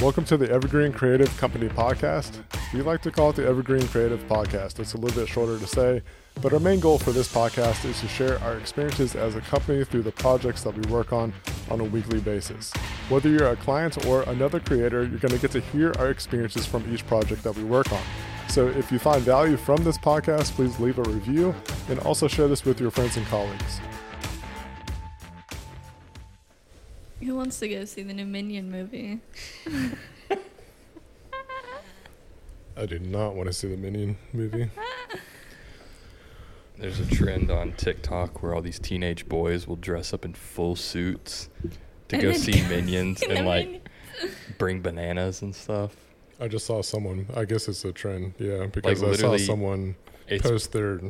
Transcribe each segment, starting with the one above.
Welcome to the Evergreen Creative Company podcast. We like to call it the Evergreen Creative Podcast. It's a little bit shorter to say, but our main goal for this podcast is to share our experiences as a company through the projects that we work on on a weekly basis. Whether you're a client or another creator, you're going to get to hear our experiences from each project that we work on. So if you find value from this podcast, please leave a review and also share this with your friends and colleagues. Who wants to go see the new Minion movie? I do not want to see the Minion movie. There's a trend on TikTok where all these teenage boys will dress up in full suits to And go see go minions see and like Minions. bring bananas and stuff. I just saw someone. I guess it's a trend. Yeah, because I saw someone post their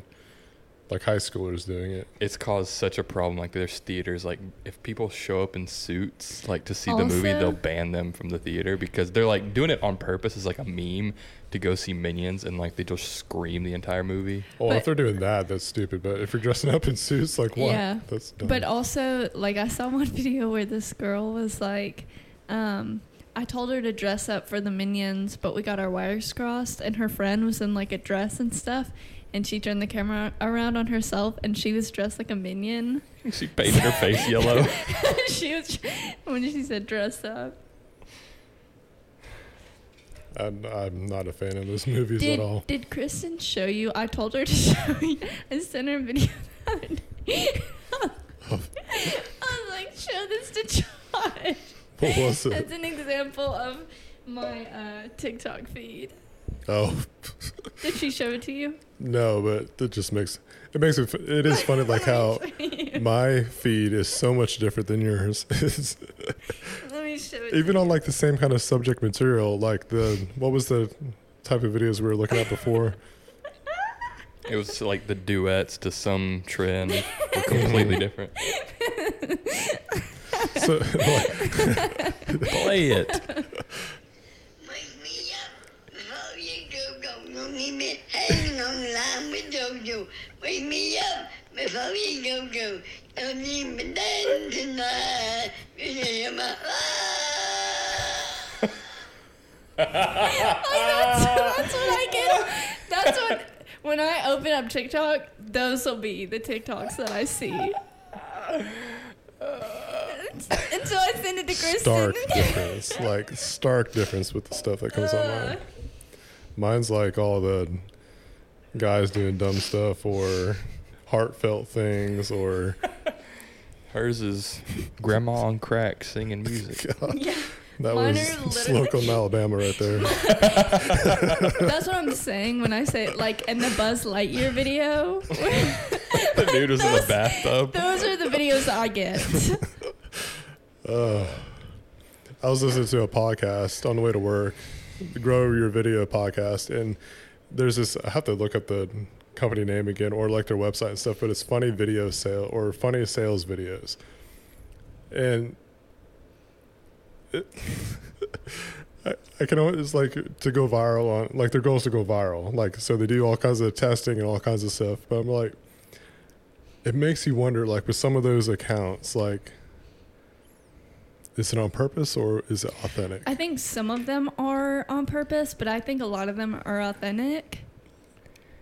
like high schoolers doing it. it's caused such a problem. Like there's theaters like if people show up in suits like to see the movie, they'll ban them from the theater because they're like doing it on purpose as like a meme to go see minions and like they just scream the entire movie. Well, if they're doing that, that's stupid. But if you're dressing up in suits, like what? Yeah, That's dumb. But also, like, I saw one video where this girl was like, um, I told her to dress up for the minions, but we got our wires crossed, and her friend was in like a dress and stuff, and she turned the camera around on herself, and she was dressed like a minion. She painted her face yellow. she was when she said dress up. I'm, I'm not a fan of those movies Did, at all. did Kristen show you? I told her to show you. I sent her a video the other day. I was like, show this to Josh. What was it? That's an example of my uh, TikTok feed. Oh Did she show it to you? no, but it just makes it makes it. It is funny, like how my feed is so much different than yours. It's- Let me show it. even to on you. like the same kind of subject material, like the what was the type of videos we were looking at before? It was like the duets to some trend were completely different. So like, Play it. Wake me up before you go go. No need me hanging on the line with Jojo. Wake me up before you go go. Don't need me dancing tonight. You hear my that's, that's what I get. That's what. When I open up TikTok, those will be the TikToks that I see. And so I send it to Kristen. stark difference, like stark difference with the stuff that comes on mine. Uh, Mine's like all the guys doing dumb stuff or heartfelt things or Hers is grandma on crack singing music. yeah, that Mine was are Slocomb, Alabama, right there. that's what I'm saying when I say like in the Buzz Lightyear video. the dude was in the bathtub. Those are the videos I get. Uh, I was listening to a podcast on the way to work, the Grow Your Video podcast, and there's this. I have to look up the company name again or like their website and stuff, but it's funny video sale or funny sales videos, and it, I, I can always like to go viral on like their goal is to go viral, like so they do all kinds of testing and all kinds of stuff, but I'm like, it makes you wonder like with some of those accounts like is it on purpose or is it authentic? I think some of them are on purpose, but I think a lot of them are authentic.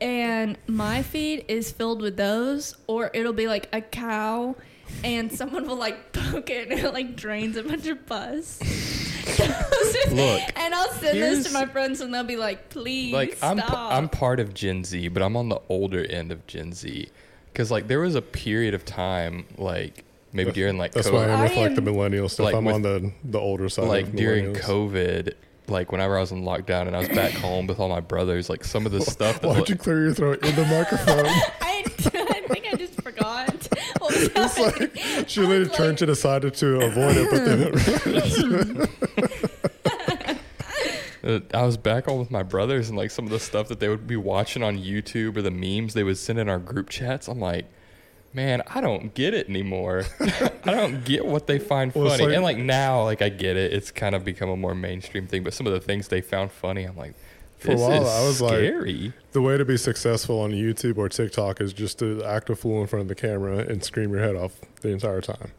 And my feed is filled with those, or it'll be like a cow, and someone will like poke it and it like drains a bunch of pus. Look, and I'll send this to my friends, and they'll be like, "Please like I'm p- stop." I'm part of Gen Z, but I'm on the older end of Gen Z because like there was a period of time like maybe during like That's COVID, why I'm I with like the millennial stuff. like I'm with- on the the older side. like of during. COVID, like whenever I was in lockdown and I was back home with all my brothers, like some of the stuff that Why'd like, you clear your throat in the microphone? I, I think I just forgot. What it's like she literally like- turned to decided to avoid it, but then Uh, I was back home with my brothers and like some of the stuff that they would be watching on YouTube or the memes they would send in our group chats. I'm like, man, I don't get it anymore. I don't get what they find Well, funny. like- and like now, like I get it. It's kind of become a more mainstream thing. But some of the things they found funny, I'm like, For a while, is I was like, scary. the way to be successful on YouTube or TikTok is just to act a fool in front of the camera and scream your head off the entire time.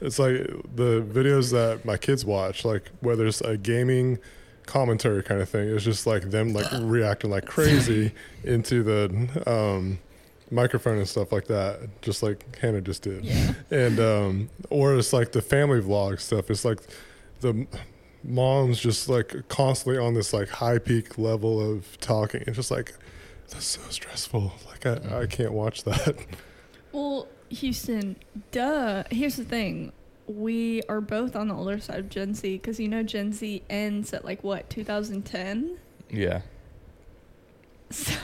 It's like the videos that my kids watch, like whether it's a gaming commentary kind of thing, it's just like them like reacting like crazy into the um, microphone and stuff like that, just like Hannah just did. Yeah. And um, or it's like the family vlog stuff. It's like the mom's just like constantly on this like high peak level of talking. It's just like that's so stressful. Like I, I can't watch that. Well, Houston, duh. Here's the thing. We are both on the older side of Gen Z because you know Gen Z ends at like what 2010. Yeah. So,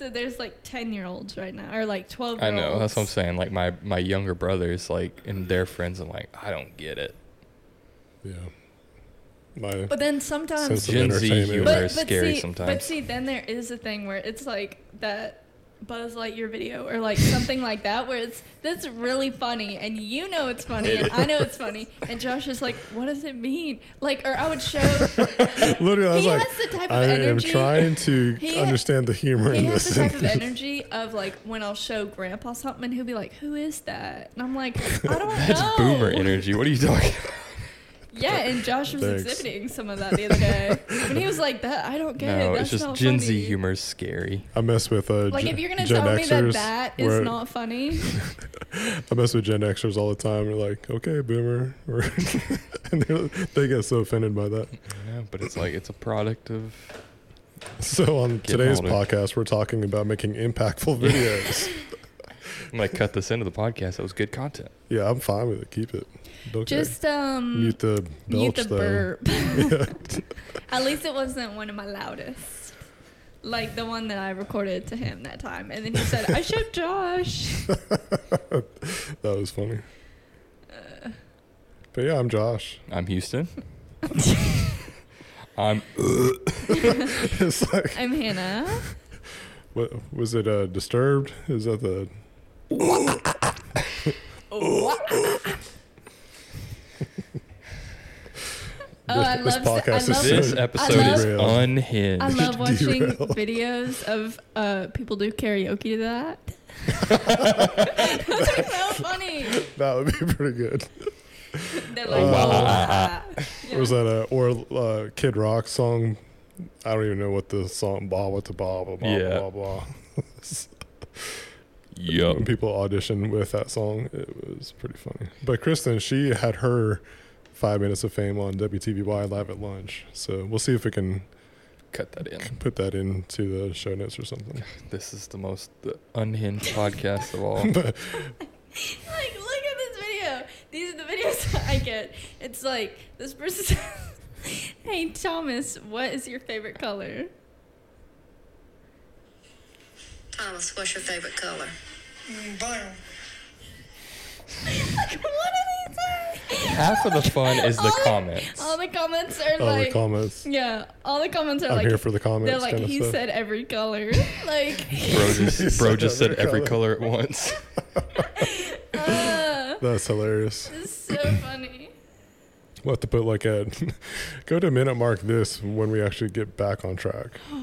so there's like 10 year olds right now, or like 12. I know. That's what I'm saying. Like my my younger brothers, like and their friends, I'm like, I don't get it. Yeah. My But then sometimes Sense of Gen Z entertainment. humor but, is but scary see, sometimes. But see, then there is a thing where it's like that Buzz Lightyear video or like something like that where it's that's really funny and you know it's funny and I know it's funny and Josh is like, what does it mean? Like, or I would show. literally, I was he like, has the type of I am trying to He ha- understand the humor He in has this. the type of energy of like when I'll show Grandpa something and he'll be like, "Who is that?" And I'm like, "I don't That's know." boomer energy. What are you talking? Yeah, and Josh was Thanks. exhibiting some of that the other day, and he was like, "That I don't get no, it. it's just not Gen funny. Z humor is scary. I mess with uh, Like Gen- if you're gonna Gen tell me that that is not funny, I mess with Gen Xers all the time. They're like, okay, boomer, and they're- get so offended by that. Yeah, but it's like it's a product of. So on today's older. podcast, we're talking about making impactful videos. I'm gonna cut this into the podcast. That was good content. yeah, I'm fine with it. Keep it. Okay. just um, mute the belch mute the burp. At least it wasn't one of my loudest, like the one that I recorded to him that time, and then he said, "I showed Josh." That was funny. Uh. But yeah, I'm Josh. I'm Houston. I'm. it's like, I'm Hannah. what was it? Uh, disturbed? Is that the? Oh, I this love podcast I is love, This so episode is unhinged. I love watching Derailed. videos of uh, people do karaoke to that. Those are so funny. That would be pretty good. They're like, Uh, "Wah." Yeah. Or was that a or uh, Kid Rock song? I don't even know what the song blah with the blah blah blah Yeah. blah blah. Yup. When people audition with that song, it was pretty funny. But Kristen, she had her five minutes of fame on WTVY live at lunch. So we'll see if we can Cut that in. put that into the show notes or something. This is the most the unhinged podcast of all. like, look at this video. These are the videos that I get. It's like this person says, "Hey Thomas, what is your favorite color?" Thomas, what's your favorite color? Brown. Like, what did he say? Half of the fun is the All the- comments. All the comments are Oh, like, the comments. yeah, all the comments are I'm like, here for the comments. they're like, kind of he stuff. said every color. like, Bro just, bro just said every every color. color at once. uh, That's hilarious. it's so funny. We'll have to put like a go to minute mark this when we actually get back on track.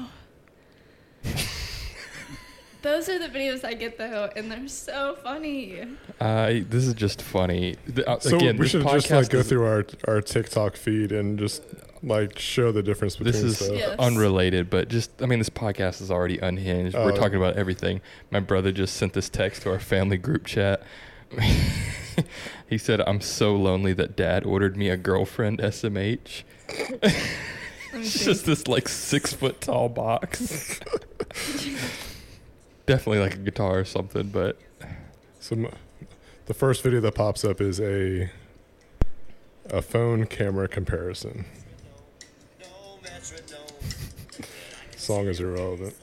Those are the videos I get though, and they're so funny. Uh, this is just funny. The- uh, So again, we should just like go through our our TikTok feed and just like show the difference between This is. Yes. unrelated, but just I mean, this podcast is already unhinged. We're Oh. talking about everything. My brother just sent this text to our family group chat. he said, "I'm so lonely that Dad ordered me a girlfriend SMH." Let me It's just this like six foot tall box. Definitely like a guitar or something, but So the first video that pops up is a a phone camera comparison. Song is irrelevant.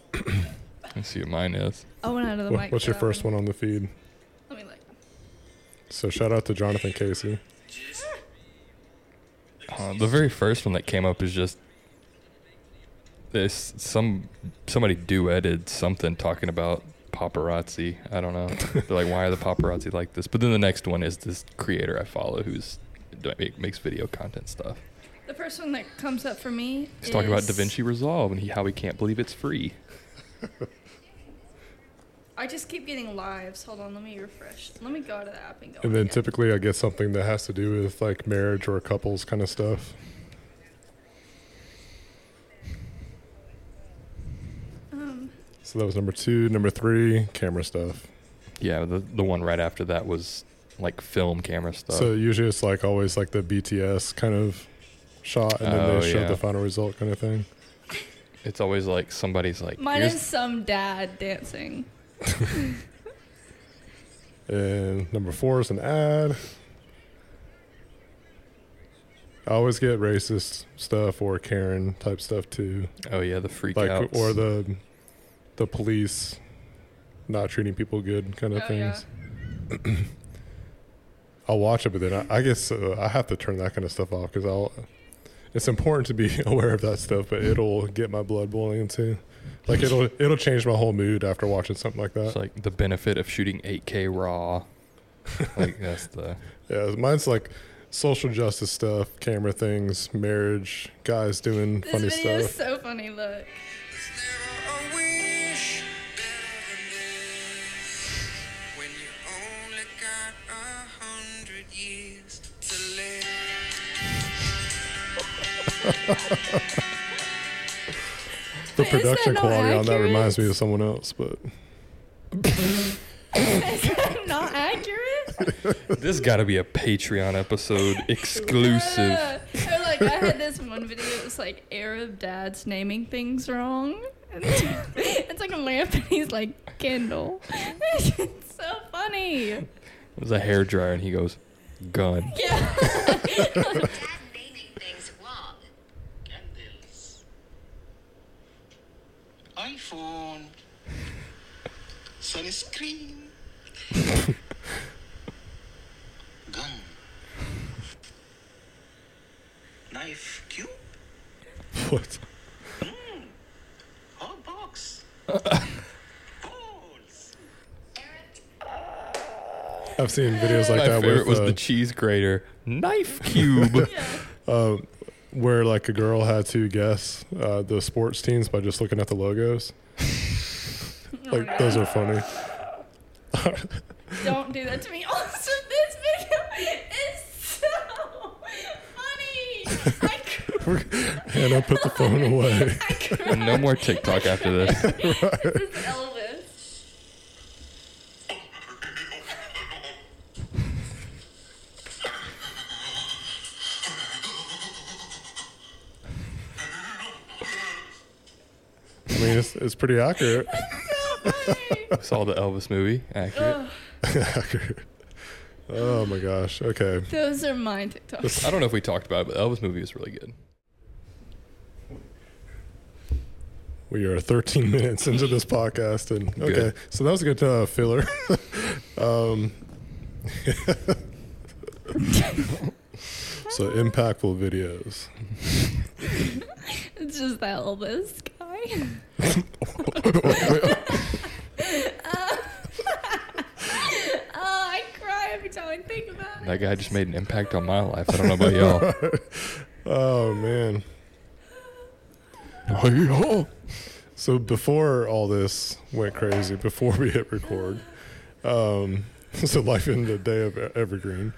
let's see what mine is. I went out of the What- mic. what's for your first one on the feed? Let me look. So shout out to Jonathan Casey. Uh, the very first one that came up is just this some somebody duetted something talking about paparazzi. I don't know. They're like, why are the paparazzi like this? But then the next one is this creator I follow who's do- make- makes video content stuff. The first one that comes up for me He's is talking about DaVinci Resolve and he, how he can't believe it's free. I just keep getting lives. Hold on, let me refresh. Let me go to the app and go. And then again. typically I get something that has to do with like marriage or couples kind of stuff. Um, So that was number two. Number three, camera stuff. Yeah, the the one right after that was like film camera stuff. So usually it's like always like the BTS kind of shot, and then Oh, they show yeah. the final result kind of thing. it's always like somebody's like, mine is some dad dancing. And number four is an ad. I always get racist stuff or Karen type stuff too, oh yeah, the freak like outs. or the the police not treating people good kind of Oh, yeah. things. I'll watch it, but then I, I guess uh, I have to turn that kind of stuff off because I'll. It's important to be aware of that stuff, but it'll get my blood boiling too. Like it'll it'll change my whole mood after watching something like that. It's like the benefit of shooting 8K raw. like that's the Yeah, mine's like social justice stuff, camera things, marriage, guys doing This funny video is stuff. so funny. Look. The Is that production not quality on that reminds me of someone else, but Is that not accurate? this got to be a Patreon episode exclusive. Yeah. Or like I had this one video. It was like Arab dads naming things wrong. It's like a lamp, and he's like Kendall. It's so funny. It was a hair dryer, and he goes, "Gun." Yeah. Dad naming things wrong. Candles. iPhone. Sunscreen. Gun. Knife cube. what? Hot box. Balls. I've seen videos like My that favorite with was uh, the cheese grater knife cube. uh, where like a girl had to guess uh, the sports teams by just looking at the logos. like those are funny. Don't do that to me. Also, this video is so funny. I cr- Hannah put the phone away. No more TikTok after this. This I mean, it's, it's pretty accurate. So funny. Saw the Elvis movie. Accurate. Accurate. Oh my gosh. Okay. those are my TikToks. I don't know if we talked about it, but the Elvis movie is really good. We are 13 minutes into this podcast, and okay, Good. so that was a good uh, filler. um, so impactful videos. It's just that Elvis guy. oh, I cry every time I think about it. That guy just made an impact on my life. I don't know about y'all. Oh man. So before all this went crazy, before we hit record, um, so life in the day of Evergreen,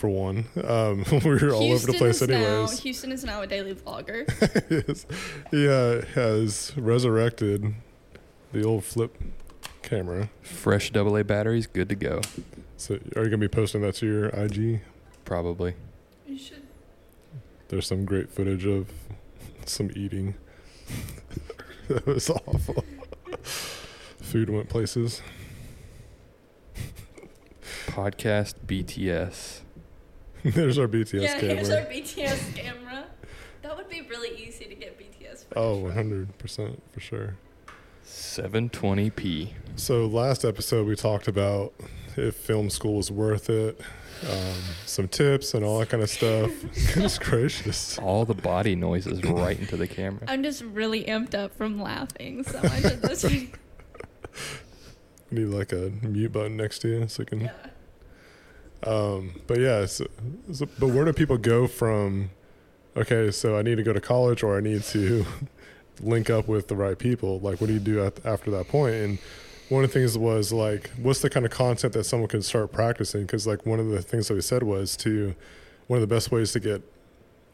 for one, um, we were all over the place is now, anyways. Houston is now a daily vlogger. Yes. he uh, has resurrected the old flip camera. Fresh AA batteries, good to go. So are you gonna be posting that to your IG? Probably. You should. There's some great footage of some eating. that was awful. Food went places. Podcast BTS. There's our BTS yeah, camera. here's our BTS camera. That would be really easy to get BTS. oh, 100% for sure. 720p. So last episode we talked about if film school was worth it, um, some tips and all that kind of stuff. Goodness gracious. All the body noises right into the camera. I'm just really amped up from laughing so much at this. Need like a mute button next to you so you can. Yeah. Um, but yeah, so, so, but where do people go from? okay, so I need to go to college or I need to link up with the right people. Like, what do you do at, after that point? And one of the things was like, what's the kind of content that someone can start practicing? Because like one of the things that we said was to one of the best ways to get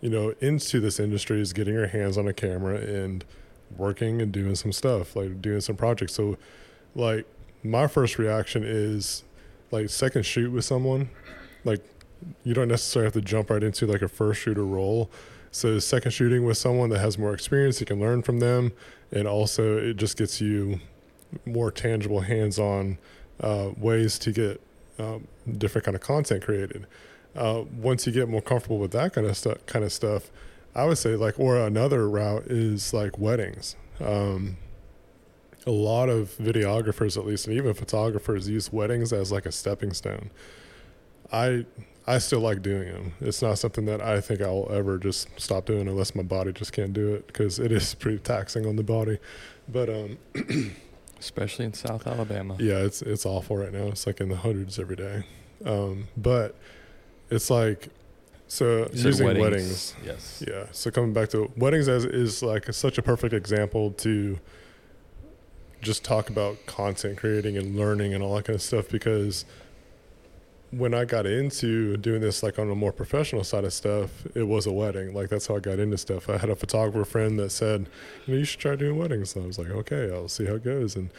you know into this industry is getting your hands on a camera and working and doing some stuff like doing some projects. So like my first reaction is like second shoot with someone like you don't necessarily have to jump right into like a first shooter role. So second shooting with someone that has more experience you can learn from them and also it just gets you more tangible hands-on uh, ways to get um, different kind of content created. Uh, once you get more comfortable with that kind of stuff kind of stuff i would say like or another route is like weddings. Um, a lot of videographers at least and even photographers use weddings as like a stepping stone i i still like doing them it's not something that i think i'll ever just stop doing unless my body just can't do it because it is pretty taxing on the body but um Especially in South Alabama. yeah it's it's awful right now it's like in the hundreds every day um but it's like so You using weddings Yes. yeah. So coming back to weddings as is like such a perfect example to just talk about content creating and learning and all that kind of stuff because when I got into doing this like on a more professional side of stuff, it was a wedding. Like that's how I got into stuff. I had a photographer friend that said, you know, you should try doing weddings. And I was like, okay, I'll see how it goes. And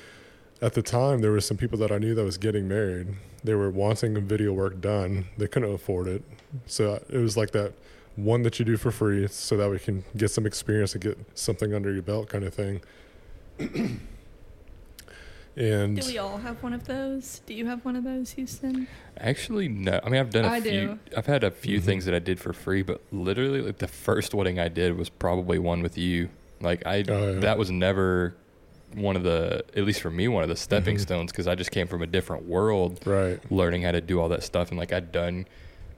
at the time there were some people that I knew that was getting married. They were wanting video work done. They couldn't afford it. So uh, it was like that one that you do for free so that we can get some experience and get something under your belt kind of thing. and Do we all have one of those? Do you have one of those, Houston? Actually, no. I mean, I've done a I few. do. I've had a few Mhm. things that I did for free, but literally, like the first wedding I did was probably one with you. Like I, Oh, yeah. that was never one of the, at least for me, one of the stepping Mhm. stones because I just came from a different world, right. learning how to do all that stuff, and like I'd done.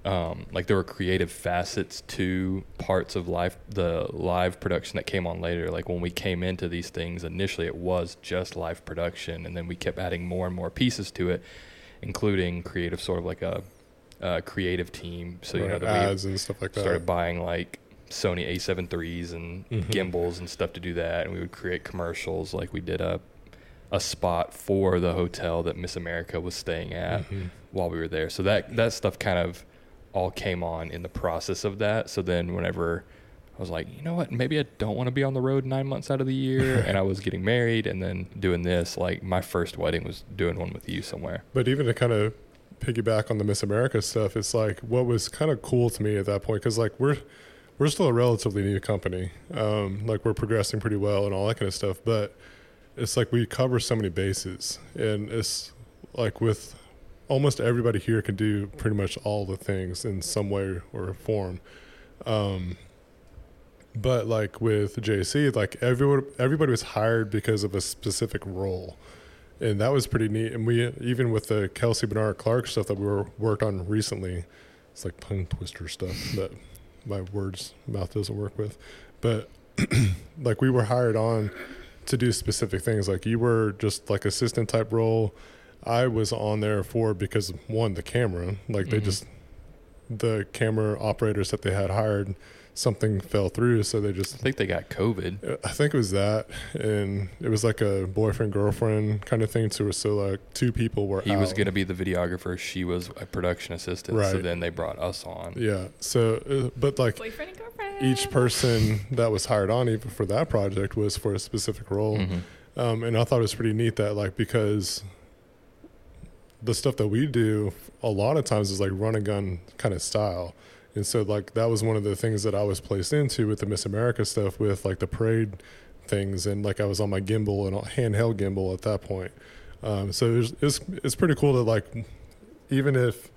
Um, like there were creative facets to parts of live the live production that came on later. Like when we came into these things initially, it was just live production, and then we kept adding more and more pieces to it, including creative, sort of like a, a creative team. So you know right. that we ads and stuff like that. started buying like Sony A7 threes and Mhm. gimbals and stuff to do that, and we would create commercials. Like we did a a spot for the hotel that Miss America was staying at Mhm. while we were there. So that that stuff kind of all came on in the process of that. So then whenever I was like, you know what, maybe I don't want to be on the road nine months out of the year, and I was getting married and then doing this. Like my first wedding was doing one with you somewhere. But even to kind of piggyback on the Miss America stuff, it's like what was kind of cool to me at that point because like we're we're still a relatively new company, um, like we're progressing pretty well and all that kind of stuff. But it's like we cover so many bases, and it's like with almost everybody here can do pretty much all the things in some way or form. Um, but like with JC, like everyone, everybody was hired because of a specific role, and that was pretty neat. And we even with the Kelsey Barnard Clark stuff that we were worked on recently, it's like tongue twister stuff that my words mouth doesn't work with, but like we were hired on to do specific things. Like you were just like assistant type role. I was on there for because one the camera, like they Mhm. just the camera operators that they had hired, something fell through, so they just I think they got COVID. uh, I think it was that, and it was like a boyfriend girlfriend kind of thing. So, so like two people were. He was going to be the videographer. She was a production assistant. So then they brought us on. Yeah. So, uh, but like Boyfriend and girlfriend. each person that was hired on, even for that project, was for a specific role. Mhm. Um, and I thought it was pretty neat that like because the stuff that we do a lot of times is like run and gun kind of style. And so like that was one of the things that I was placed into with the Miss America stuff with like the parade things and like I was on my gimbal and handheld gimbal at that point. Um, so it's, it's it's pretty cool that like even if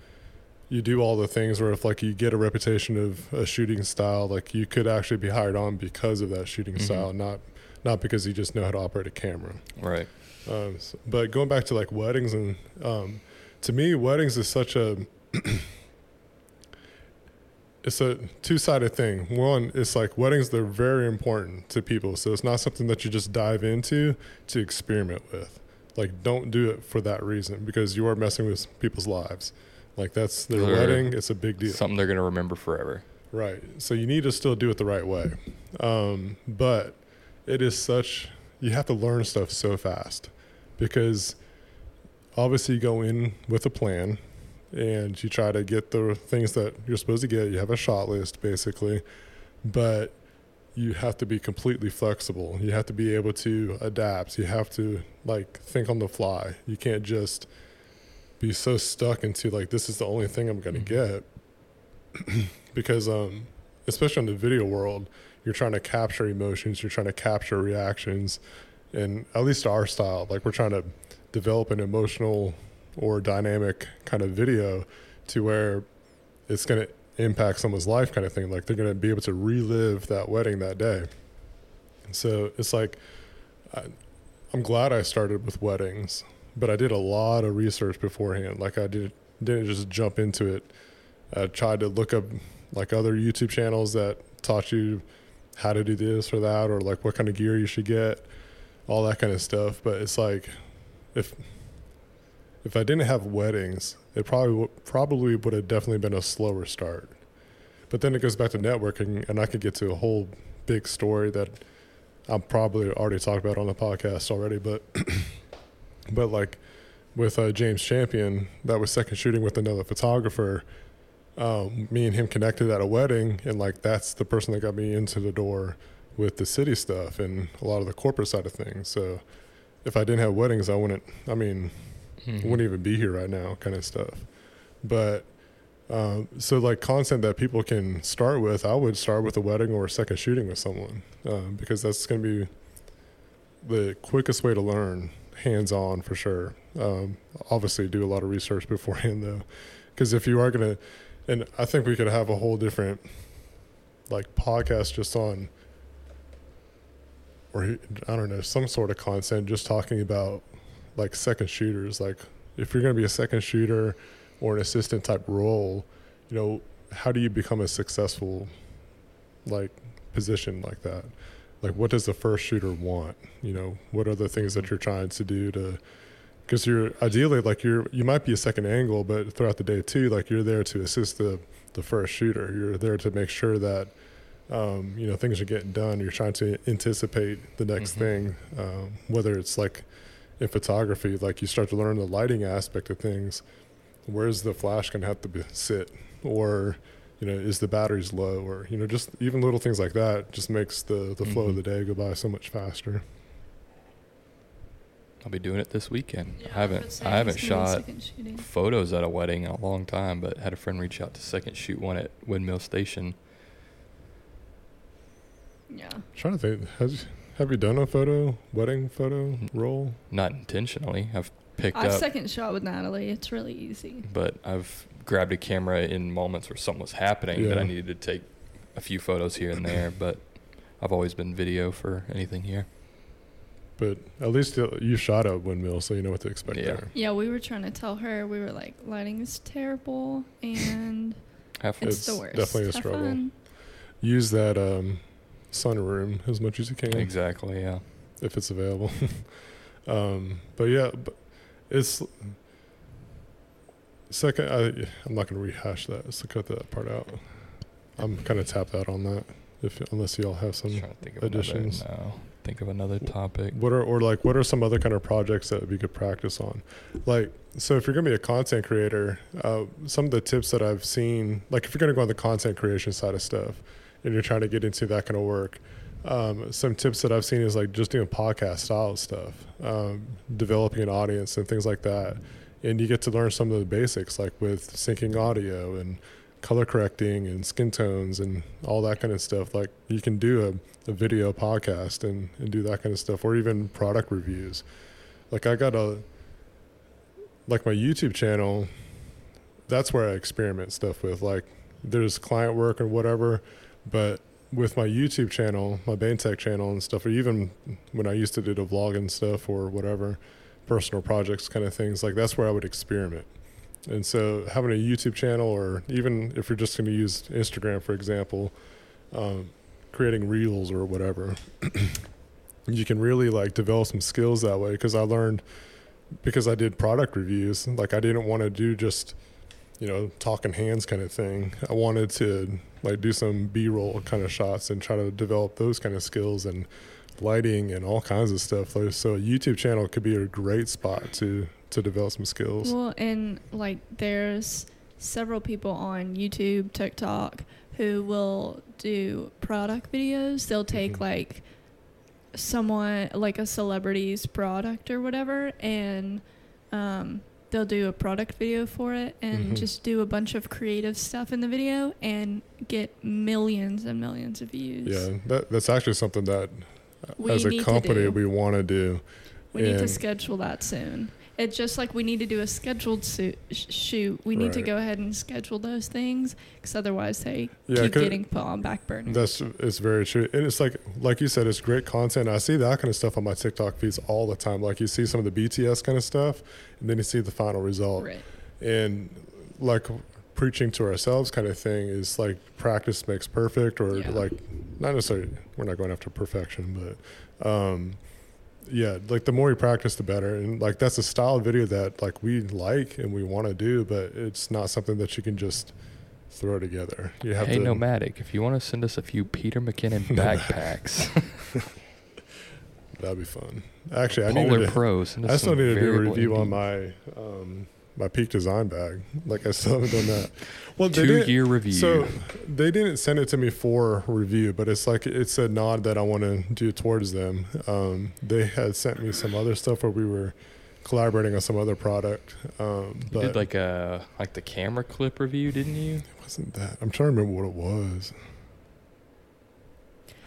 you do all the things or if like you get a reputation of a shooting style like you could actually be hired on because of that shooting Mhm. style not not because you just know how to operate a camera Right. Um, s- but going back to like weddings and um, to me, weddings is such a it's a two-sided thing. One, it's like weddings they're very important to people, so it's not something that you just dive into to experiment with. Like, don't do it for that reason because you are messing with people's lives. Like that's their wedding. It's a big deal. Something they're going to remember forever. Right. So you need to still do it the right way. Um, but it is such, you have to learn stuff so fast because obviously you go in with a plan and you try to get the things that you're supposed to get. You have a shot list basically, but you have to be completely flexible. You have to be able to adapt. You have to like think on the fly. You can't just be so stuck into like this is the only thing I'm going to get because um especially in the video world, you're trying to capture emotions, you're trying to capture reactions and at least our style, like we're trying to develop an emotional or dynamic kind of video to where it's going to impact someone's life kind of thing like they're going to be able to relive that wedding that day. So it's like I, i'm glad i started with weddings but i did a lot of research beforehand. Like i did didn't just jump into it. I tried to look up like other youtube channels that taught you how to do this or that or like what kind of gear you should get all that kind of stuff but it's like if if I didn't have weddings, it probably probably would have definitely been a slower start. But then it goes back to networking, and I could get to a whole big story that I'm probably already talked about on the podcast already. But but like with uh, James Champion, that was second shooting with another photographer. Um, me and him connected at a wedding, and like that's the person that got me into the door with the city stuff and a lot of the corporate side of things. So if I didn't have weddings, I wouldn't. I mean, Mhm. wouldn't even be here right now, kind of stuff. But um, so like content that people can start with, I would start with a wedding or a second shooting with someone um, because that's going to be the quickest way to learn, hands on for sure. Um, obviously, do a lot of research beforehand though, because if you are going to, and I think we could have a whole different like podcast just on or I don't know, some sort of content just talking about like second shooters. Like if you're going to be a second shooter or an assistant type role, you know, how do you become a successful like position like that? Like what does the first shooter want? You know, what are the things that you're trying to do to because you're ideally like you're you might be a second angle, but throughout the day too, like you're there to assist the the first shooter. You're there to make sure that um, you know things are getting done. You're trying to anticipate the next Mhm. thing, um, whether it's like in photography, like you start to learn the lighting aspect of things. Where's the flash going to have to be, sit, or you know, is the batteries low, or you know, just even little things like that just makes the the flow of Mhm. the day go by so much faster. I'll be doing it this weekend. Yeah, I haven't I haven't it's gonna be shot photos at a wedding in a long time, but had a friend reach out to second shoot one at Windmill Station. Yeah. I'm trying to think, has have you done a photo wedding photo roll? Not intentionally. I've picked up. I've up, second shot with Natalie. It's really easy. but I've grabbed a camera in moments where something was happening that I needed to take a few photos here and there. But I've always been video for anything here. But at least you shot at windmill, so you know what to expect Yeah. there. Yeah, we were trying to tell her we were like lighting is terrible and Have fun. it's, It's the worst. definitely a Have struggle. fun. Use that um, sunroom as much as you can. Exactly. Yeah. if it's available. um, but yeah, but it's second. I I'm not gonna rehash that. So cut that part out. I'm kind of tapped out on that. If unless y'all have some, Just trying to additions. Think of another topic. what are or like what are some other kind of projects that we could practice on? Like so, if you're gonna be a content creator, uh, some of the tips that I've seen, like if you're gonna go on the content creation side of stuff, and you're trying to get into that kind of work, um, some tips that I've seen is like just doing podcast style stuff, um, developing an audience and things like that. And you get to learn some of the basics, like with syncing audio and color correcting and skin tones and all that kind of stuff. Like you can do a, a video podcast and, and do that kind of stuff, or even product reviews. Like I got a, like my YouTube channel, that's where I experiment stuff with. Like there's client work and whatever, but with my YouTube channel, my Bane Tech channel and stuff, or even when I used to do the vlog and stuff or whatever, personal projects kind of things, like that's where I would experiment. And so having a YouTube channel, or even if you're just going to use Instagram, for example, um, creating reels or whatever, you can really like develop some skills that way. Because I learned because I did product reviews, like I didn't want to do just you know talking hands kind of thing. I wanted to like do some b-roll kind of shots and try to develop those kind of skills and lighting and all kinds of stuff so a youtube channel could be a great spot to to develop some skills Well, and like there's several people on YouTube, TikTok who will do product videos. They'll take Mhm. like someone like a celebrity's product or whatever and um they'll do a product video for it and Mhm. just do a bunch of creative stuff in the video and get millions and millions of views. yeah that, that's actually something that We as a company we want to do We need to schedule that soon. It's just like we need to do a scheduled su- sh- shoot. We need to go ahead and schedule those things because otherwise they Yeah, keep getting put on back burner. That's it's very true, and it's like like you said, it's great content. I see that kind of stuff on my TikTok feeds all the time. Like you see some of the BTS kind of stuff, and then you see the final result. right. And like preaching to ourselves, kind of thing, is like practice makes perfect, or Yeah. like not necessarily. We're not going after perfection, but um, yeah, like the more you practice, the better. And like that's a style of video that like we like and we want to do, but it's not something that you can just throw together. You have hey, to. Nomatic, if you want to send us a few Peter McKinnon backpacks, That'd be fun. Actually, I need Polar to. Pro, send us I still need to do a review on my um, my peak design bag. Like I still haven't done that. Well, they two didn't- year review. So they didn't send it to me for review, but it's like it's a nod that I want to do towards them. Um, they had sent me some other stuff where we were collaborating on some other product. Um, you did like a like the camera clip review, didn't you? it wasn't that. I'm trying to remember what it was.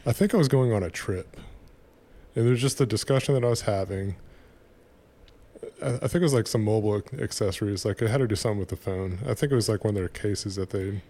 I think I was going on a trip, and there's just a discussion that I was having. I think it was like some mobile accessories. Like it had to do something with the phone. I think it was like one of their cases that they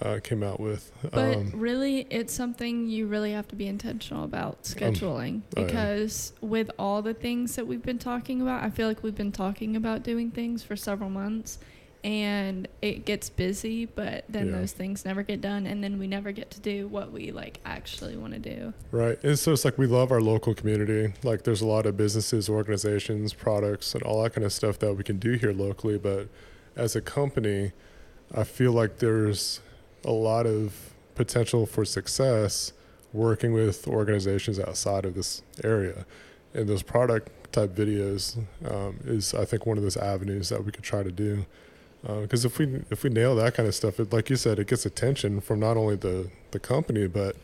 uh, came out with. But Um, really, it's something you really have to be intentional about scheduling oh, yeah. because with all the things that we've been talking about, I feel like we've been talking about doing things for several months and it gets busy, but then Yeah. those things never get done and then we never get to do what we like actually want to do. Right. And so it's like we love our local community. Like there's a lot of businesses, organizations, products, and all that kind of stuff that we can do here locally. But as a company, I feel like there's a lot of potential for success working with organizations outside of this area. And those product type videos um, is, I think, one of those avenues that we could try to do. Because if we if we nail that kind of stuff, it, like you said, it gets attention from not only the the company but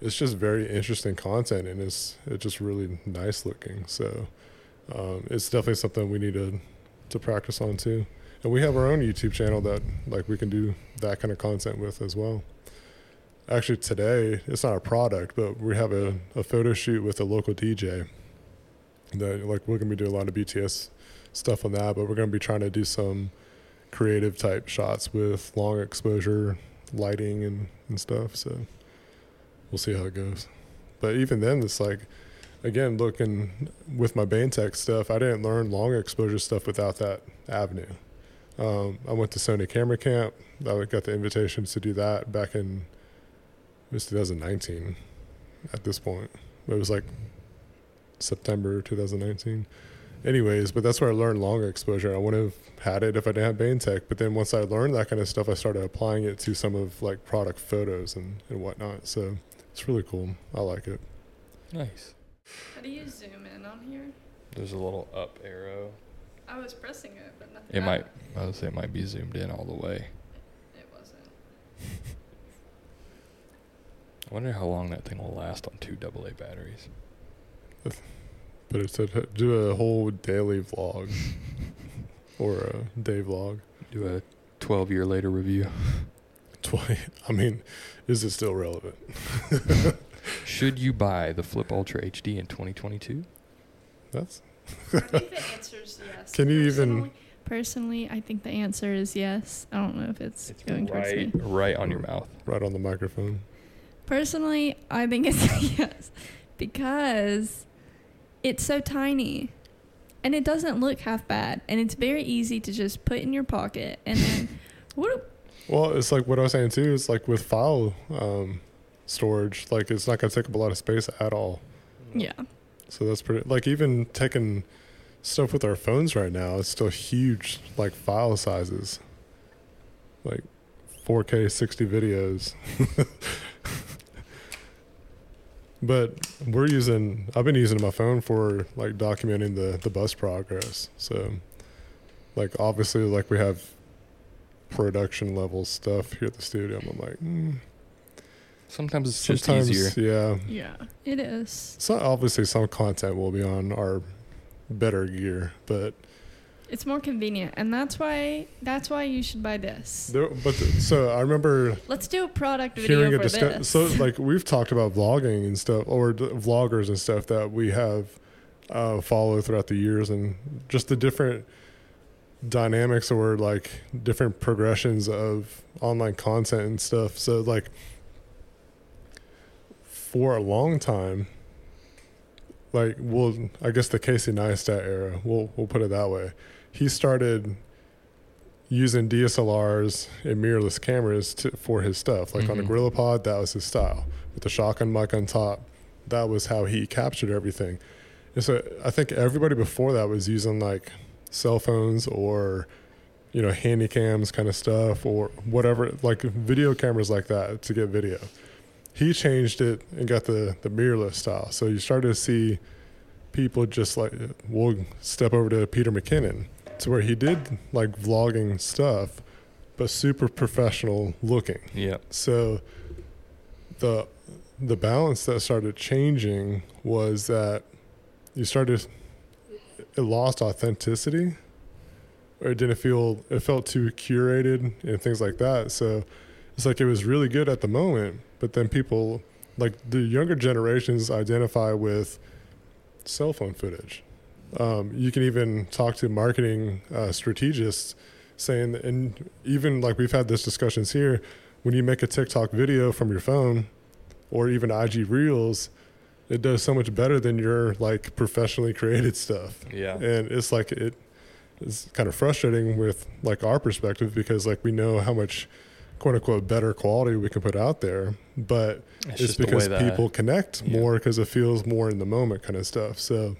it's just very interesting content and it's it's just really nice looking. So um, it's definitely something we need to to practice on too. And we have our own YouTube channel that like we can do that kind of content with as well. Actually, today it's not a product, but we have a, a photo shoot with a local DJ. That like we're gonna be doing a lot of BTS stuff on that, but we're gonna be trying to do some creative type shots with long exposure lighting and, and stuff. So we'll see how it goes. But even then, it's like, again, looking with my Tech stuff, I didn't learn long exposure stuff without that avenue. Um, I went to Sony Camera Camp. I got the invitations to do that back in it was 2019 at this point. It was like September 2019. Anyways, but that's where I learned longer exposure. I wouldn't have had it if I didn't have Bain Tech. But then once I learned that kind of stuff, I started applying it to some of like product photos and, and whatnot. So it's really cool. I like it. Nice. How do you zoom in on here? There's a little up arrow. I was pressing it, but nothing. It might. I would say it might be zoomed in all the way. It wasn't. I wonder how long that thing will last on two AA batteries. But it said do a whole daily vlog or a day vlog. Do a 12 year later review. Twenty. I mean, is it still relevant? Should you buy the Flip Ultra HD in 2022? That's I think the answer is yes. Can you even- Personally- Personally, I think the answer is yes. I don't know if it's, going towards me. right on your mouth. right on the microphone. Personally, I think it's yes because it's so tiny and it doesn't look half bad and it's very easy to just put in your pocket and then whoop, Well, it's like what I was saying too. It's like with file um, storage, like it's not gonna take up a lot of space at all. yeah. So that's pretty. Like even taking stuff with our phones right now, it's still huge, like file sizes, like 4K 60 videos. but we're using I've been using my phone for like documenting the the bus progress. So like obviously like we have production level stuff here at the studio. I'm like mm, Sometimes it's just sometimes easier. yeah. Yeah, it is. So obviously some content will be on our better gear, but It's more convenient, and that's why that's why you should buy this. there, but the, so I remember Let's do a product video hearing a for discussion. this. So like we've talked about vlogging and stuff, or d- vloggers and stuff that we have uh, followed throughout the years, and just the different dynamics or like different progressions of online content and stuff. So like for a long time, like we'll I guess the Casey Neistat era, we'll we'll put it that way. He started using DSLRs and mirrorless cameras to, for his stuff. Like on a Mhm. Gorilla Pod, that was his style. With the shotgun mic on top, that was how he captured everything. And so I think everybody before that was using like cell phones or you know handy cams kind of stuff or whatever like video cameras like that to get video. He changed it and got the the mirrorless style. So you started to see people just like we'll step over to Peter McKinnon to where he did like vlogging stuff but super professional looking. Yeah. So the the balance that started changing was that you started it lost authenticity or it didn't feel it felt too curated and things like that. So it's like it was really good at the moment, but then people like the younger generations identify with cell phone footage. Um, you can even talk to marketing uh, strategists saying, and even like we've had this discussions here, when you make a TikTok video from your phone or even IG Reels, it does so much better than your like professionally created stuff. Yeah. And it's like it is kind of frustrating with like our perspective because like we know how much quote unquote better quality we can put out there, but it's, just because people connect yeah. more because it feels more in the moment kind of stuff. So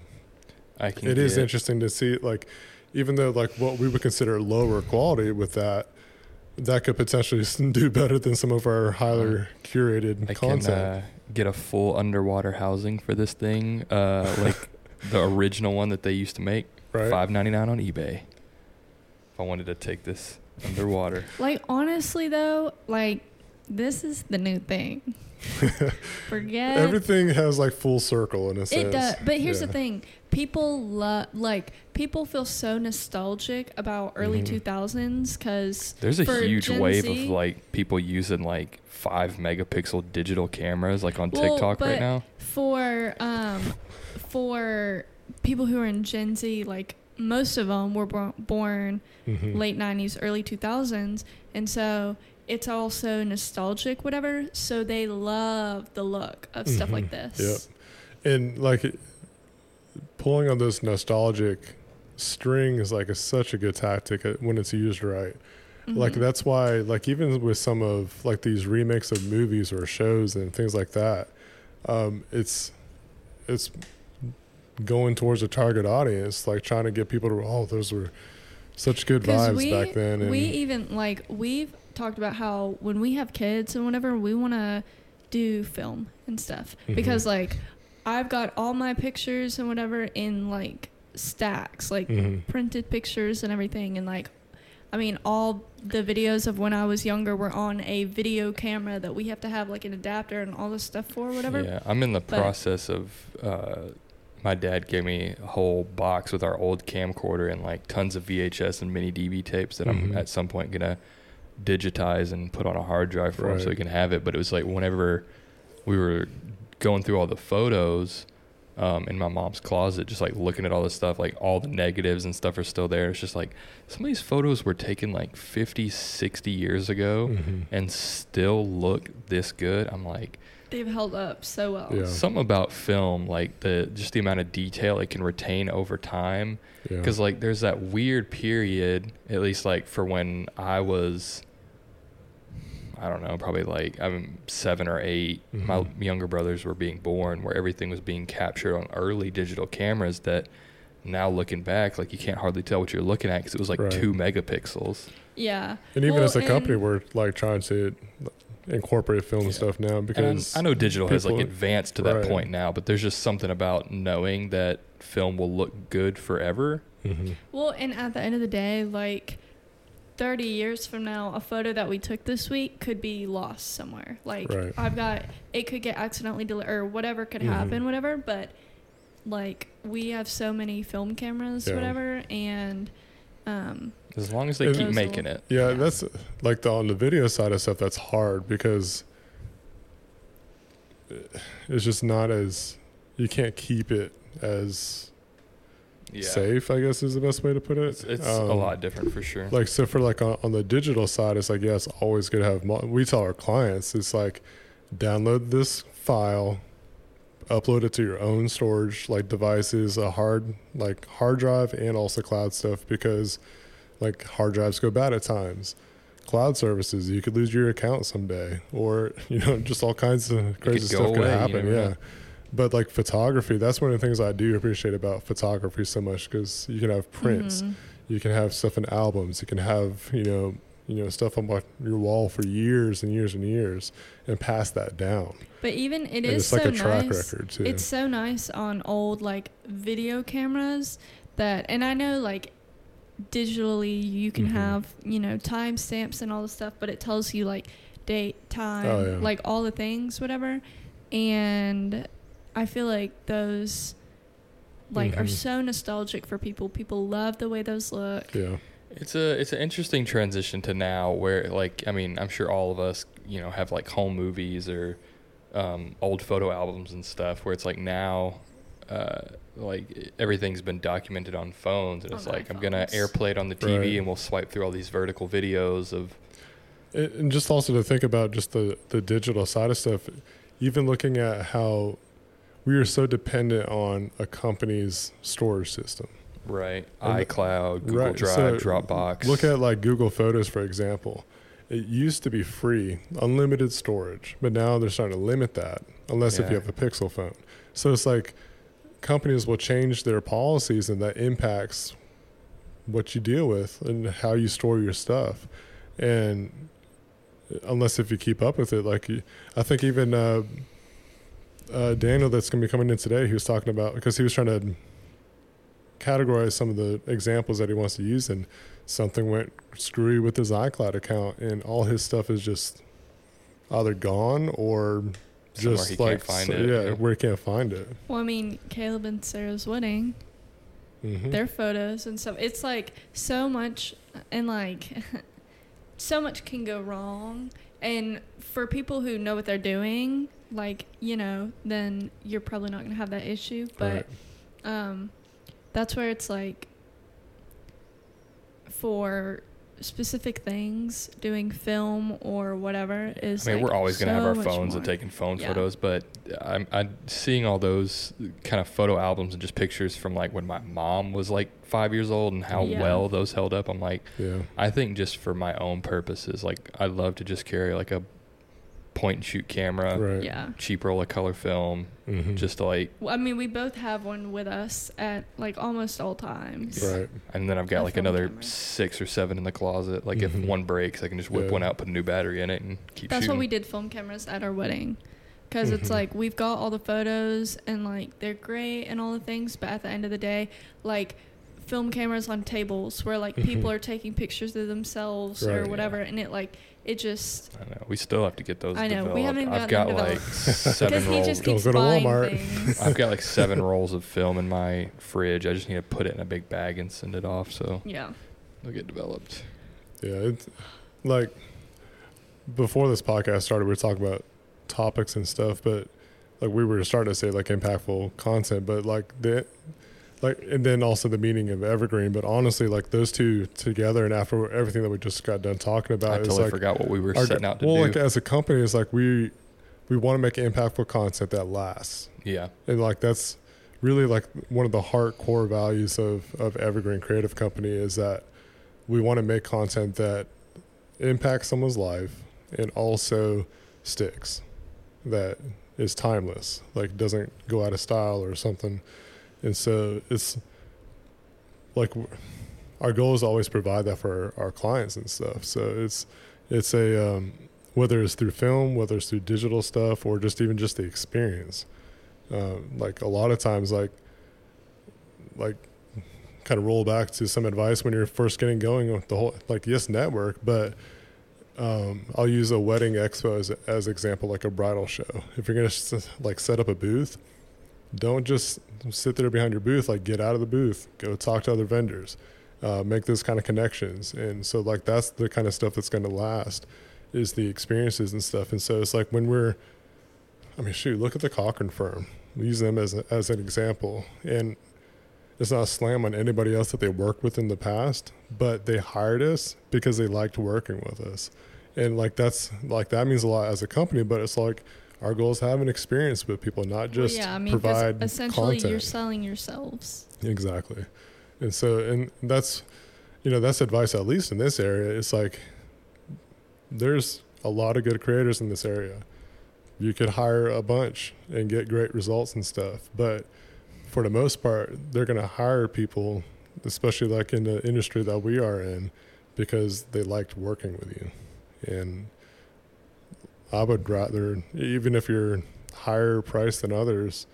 I can it is get- interesting to see like even though like what we would consider lower quality with that that could potentially do better than some of our higher curated I can content uh, get a full underwater housing for this thing, uh, like the original one that they used to make, right five ninety nine on eBay. If I wanted to take this underwater, like honestly though, like this is the new thing. Forget everything has like full circle in a sense It does, but here's Yeah. the thing: people love, like, people feel so nostalgic about early Mhm. two thousands because there's a huge Gen wave Z- of like people using like five megapixel digital cameras, like on Well, TikTok right now. for um for people who are in Gen Z, like most of them were bor- born Mhm. late '90s, early 2000s, and so it's also nostalgic, whatever. So they love the look of stuff like Mhm. this. Yep. and like it- pulling on those nostalgic string is like a, such a good tactic uh, when it's used right like Mhm. that's why like even with some of like these remakes of movies or shows and things like that um it's it's going towards a target audience like trying to get people to oh those were such good vibes we, back then and we even like we've talked about how when we have kids and whatever we want to do film and stuff Mhm. because like I've got all my pictures and whatever in like stacks like Mhm. printed pictures and everything and like I mean all the videos of when I was younger were on a video camera that we have to have like an adapter and all this stuff for whatever Yeah, I'm in the But- process of. Uh, my dad gave me a whole box with our old camcorder and like tons of VHS and mini DV tapes that I'm Mhm. at some point gonna digitize and put on a hard drive for him so he can have it. But it was like whenever we were going through all the photos um, in my mom's closet, just like looking at all this stuff, like all the negatives and stuff are still there. It's just like some of these photos were taken like 50, 60 years ago Mhm. and still look this good. I'm like, they've held up so well Yeah. something about film like the just the amount of detail it can retain over time yeah. because like there's that weird period at least like for when i was i don't know probably like i'm seven or 8 my Mhm. younger brothers were being born where everything was being captured on early digital cameras that now looking back, like you can't hardly tell what you're looking at because it was like Right. two megapixels. Yeah. And even Well, as a company, we're like trying to incorporate film Yeah. stuff now And because I know digital has like advanced to that right. point now, but there's just something about knowing that film will look good forever. Mhm. Well, and at the end of the day, like 30 years from now, a photo that we took this week could be lost somewhere. Like Right. I've got it could get accidentally deleted or whatever could Mhm. happen, whatever, but like we have so many film cameras, Yeah. whatever, and um As long as they And- keep making will- it. Yeah, Yeah. that's like the on the video side of stuff. That's hard because it's just not as you can't keep it as Yeah. safe. I guess is the best way to put it. It's, it's a Um, lot different for sure. Like so for like on, on the digital side, it's like yeah, always good to have. Mul- we tell our clients it's like download this file, upload it to your own storage like devices, a hard like hard drive and also cloud stuff because like hard drives go bad at times. Cloud services, you could lose your account someday, or you know, just all kinds of crazy stuff could away, you happen. never Yeah. But like photography, that's one of the things I do appreciate about photography so much because you can have prints, mhm. you can have stuff in albums, you can have you know you know stuff on your wall for years and years and years, and pass that down. But even it and is it's like so a track nice. record too. It's so nice on old like video cameras that, and I know like digitally you can Mhm. have you know timestamps and all the stuff, but it tells you like date, time, Oh, yeah. like all the things, whatever. And I feel like those like are Mhm. so nostalgic for people. People love the way those look. yeah, It's a it's an interesting transition to now where like I mean I'm sure all of us you know have like home movies or um, old photo albums and stuff where it's like now uh, like everything's been documented on phones and it's On like I'm gonna airplay it on the TV Right. and we'll swipe through all these vertical videos of and and just also to think about just the the digital side of stuff, even looking at how we are so dependent on a company's storage system. right And iCloud, Google Right, Drive, so Dropbox. Look at like Google Photos, for example. It used to be free, unlimited storage, but now they're starting to limit that unless if you have a Pixel phone. So it's like companies will change their policies and that impacts what you deal with and how you store your stuff. And unless if you keep up with it, like I think even uh, uh, Daniel that's going to be coming in today, he was talking about because he was trying to categorize some of the examples that he wants to use and something went screwy with his iCloud account and all his stuff is just either gone or just he can't like find so- it, yeah, yeah. where he can't find it. Well, I mean, Caleb and Sarah's wedding. Mhm. their photos and stuff. It's like so much, and like so much can go wrong. And for people who know what they're doing, like you know, then you're probably not gonna have that issue. But um, that's where it's like for specific things, doing film or whatever is. I mean, like, we're always going to so have our phones and taking phone Yeah. photos, but I'm, I'm seeing all those kind of photo albums and just pictures from like when my mom was like five years old and how Yeah. well those held up. I'm like, yeah. I think just for my own purposes, like I'd love to just carry like a point and shoot camera, Right. Yeah. cheap roll of color film, Mhm. just to like, Well, I mean, we both have one with us at like almost all times. right. and then I've got A like another camera. six or seven in the closet. Like Mhm. if one breaks, I can just whip Yeah. one out, put a new battery in it, and keep it That's shooting. what we did film cameras at our wedding. Because it's Mhm. like we've got all the photos and like they're great and all the things, but at the end of the day, like film cameras on tables where like people Mhm. are taking pictures of themselves Right. or whatever, and it like it just I know. We still have to get those I know, developed. we haven't even I've got them like seven because he rolls. just Don't keeps go to Walmart. I've got like seven rolls of film in my fridge. I just need to put it in a big bag and send it off, so yeah. they'll get developed. Yeah, it's like before this podcast started, we were talking about topics and stuff, but like we were starting to say like impactful content, but like the like and then also the meaning of evergreen. But honestly, like those two together, and after everything that we just got done talking about, I totally like forgot what we were our- setting out to well, do. like as a company, it's like we we want to make impactful content that lasts, yeah, and like that's really like one of the heart core values of of Evergreen Creative Company is that we want to make content that impacts someone's life and also sticks, that is timeless, like doesn't go out of style or something. And so it's like our goal is always provide that for our, clients and stuff. So it's it's a um, whether it's through film, whether it's through digital stuff, or just even just the experience. Uh, like a lot of times, like like kind of roll back to some advice when you're first getting going with the whole like yes network, but um, I'll use a wedding expo as as example, like a bridal show. If you're gonna like set up a booth, don't just sit there behind your booth. Like get out of the booth, go talk to other vendors, uh, make those kind of connections. And so like that's the kind of stuff that's going to last, is the experiences and stuff. And so it's like when we're, I mean, shoot, look at the Cochran firm. We use them as a, as an example, and it's not a slam on anybody else that they worked with in the past, but they hired us because they liked working with us. And like that's like that means a lot as a company, but it's like our goal is to have an experience with people, not just well, yeah, I mean, provide essentially content. you're selling yourselves. Exactly. And so, and that's, you know, that's advice, at least in this area. It's like there's a lot of good creators in this area. You could hire a bunch and get great results and stuff. But for the most part, they're going to hire people, especially like in the industry that we are in, because they liked working with you. And I would rather, even if you're higher priced than others,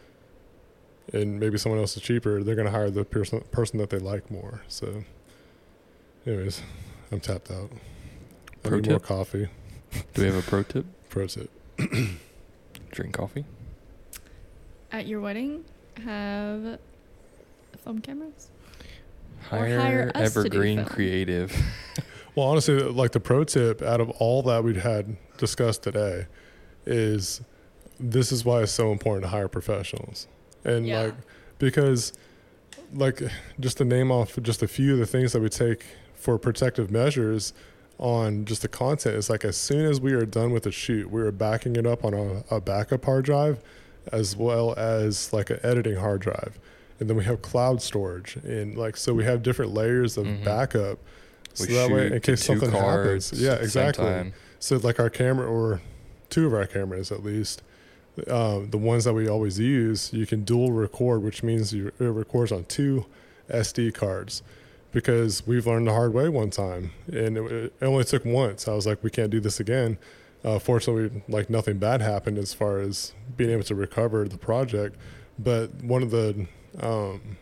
and maybe someone else is cheaper, they're going to hire the person person that they like more. So, anyways, I'm tapped out. I Pro need more coffee. Do we have a pro tip? Pro tip. Drink coffee. At your wedding, have film cameras. Or Hire, hire us to do Evergreen. Creative. Well, honestly, like the pro tip out of all that we'd had discussed today is this is why it's so important to hire professionals. And Yeah. like, because like just to name off just a few of the things that we take for protective measures on just the content is like as soon as we are done with the shoot, we are backing it up on a, a backup hard drive as well as like an editing hard drive. And then we have cloud storage and like so we have different layers of Mhm. backup. So We that way shoot in case something cards happens. Yeah, at same exactly. So like our camera or two of our cameras at least, um, the ones that we always use, you can dual record, which means you, it records on two SD cards. Because we've learned the hard way one time, and it, it only took once. I was like, we can't do this again. Uh, fortunately, like nothing bad happened as far as being able to recover the project. But one of the, um,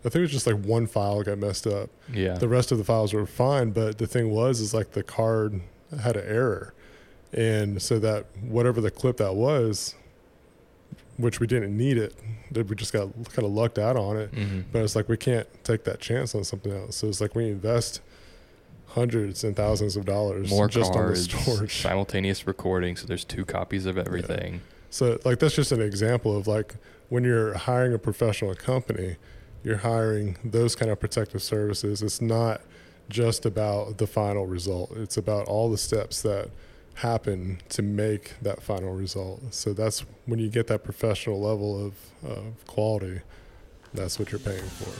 I think it was just like one file got messed up Yeah. the rest of the files were fine but the thing was is like the card had an error. And so that whatever the clip that was which we didn't need it that we just got kind of lucked out on it. Hmm but it's like we can't take that chance on something else. So it's like we invest hundreds and thousands of dollars More just cards, on the storage. simultaneous recording, so there's two copies of everything. So like that's just an example of like when you're hiring a professional company, you're hiring those kind of protective services. It's not just about the final result. It's about all the steps that happen to make that final result. So that's when you get that professional level of, of quality, that's what you're paying for.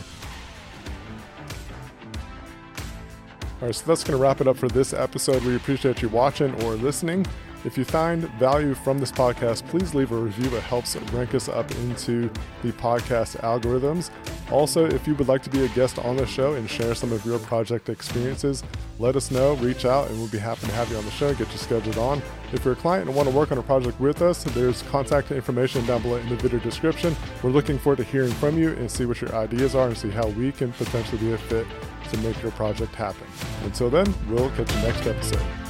All right, so that's going to wrap it up for this episode. We appreciate you watching or listening. If you find value from this podcast, please leave a review. It helps rank us up into the podcast algorithms. Also, if you would like to be a guest on the show and share some of your project experiences, let us know, reach out, and we'll be happy to have you on the show, and get you scheduled on. If you're a client and want to work on a project with us, there's contact information down below in the video description. We're looking forward to hearing from you and see what your ideas are and see how we can potentially be a fit to make your project happen. Until then, we'll catch you next episode.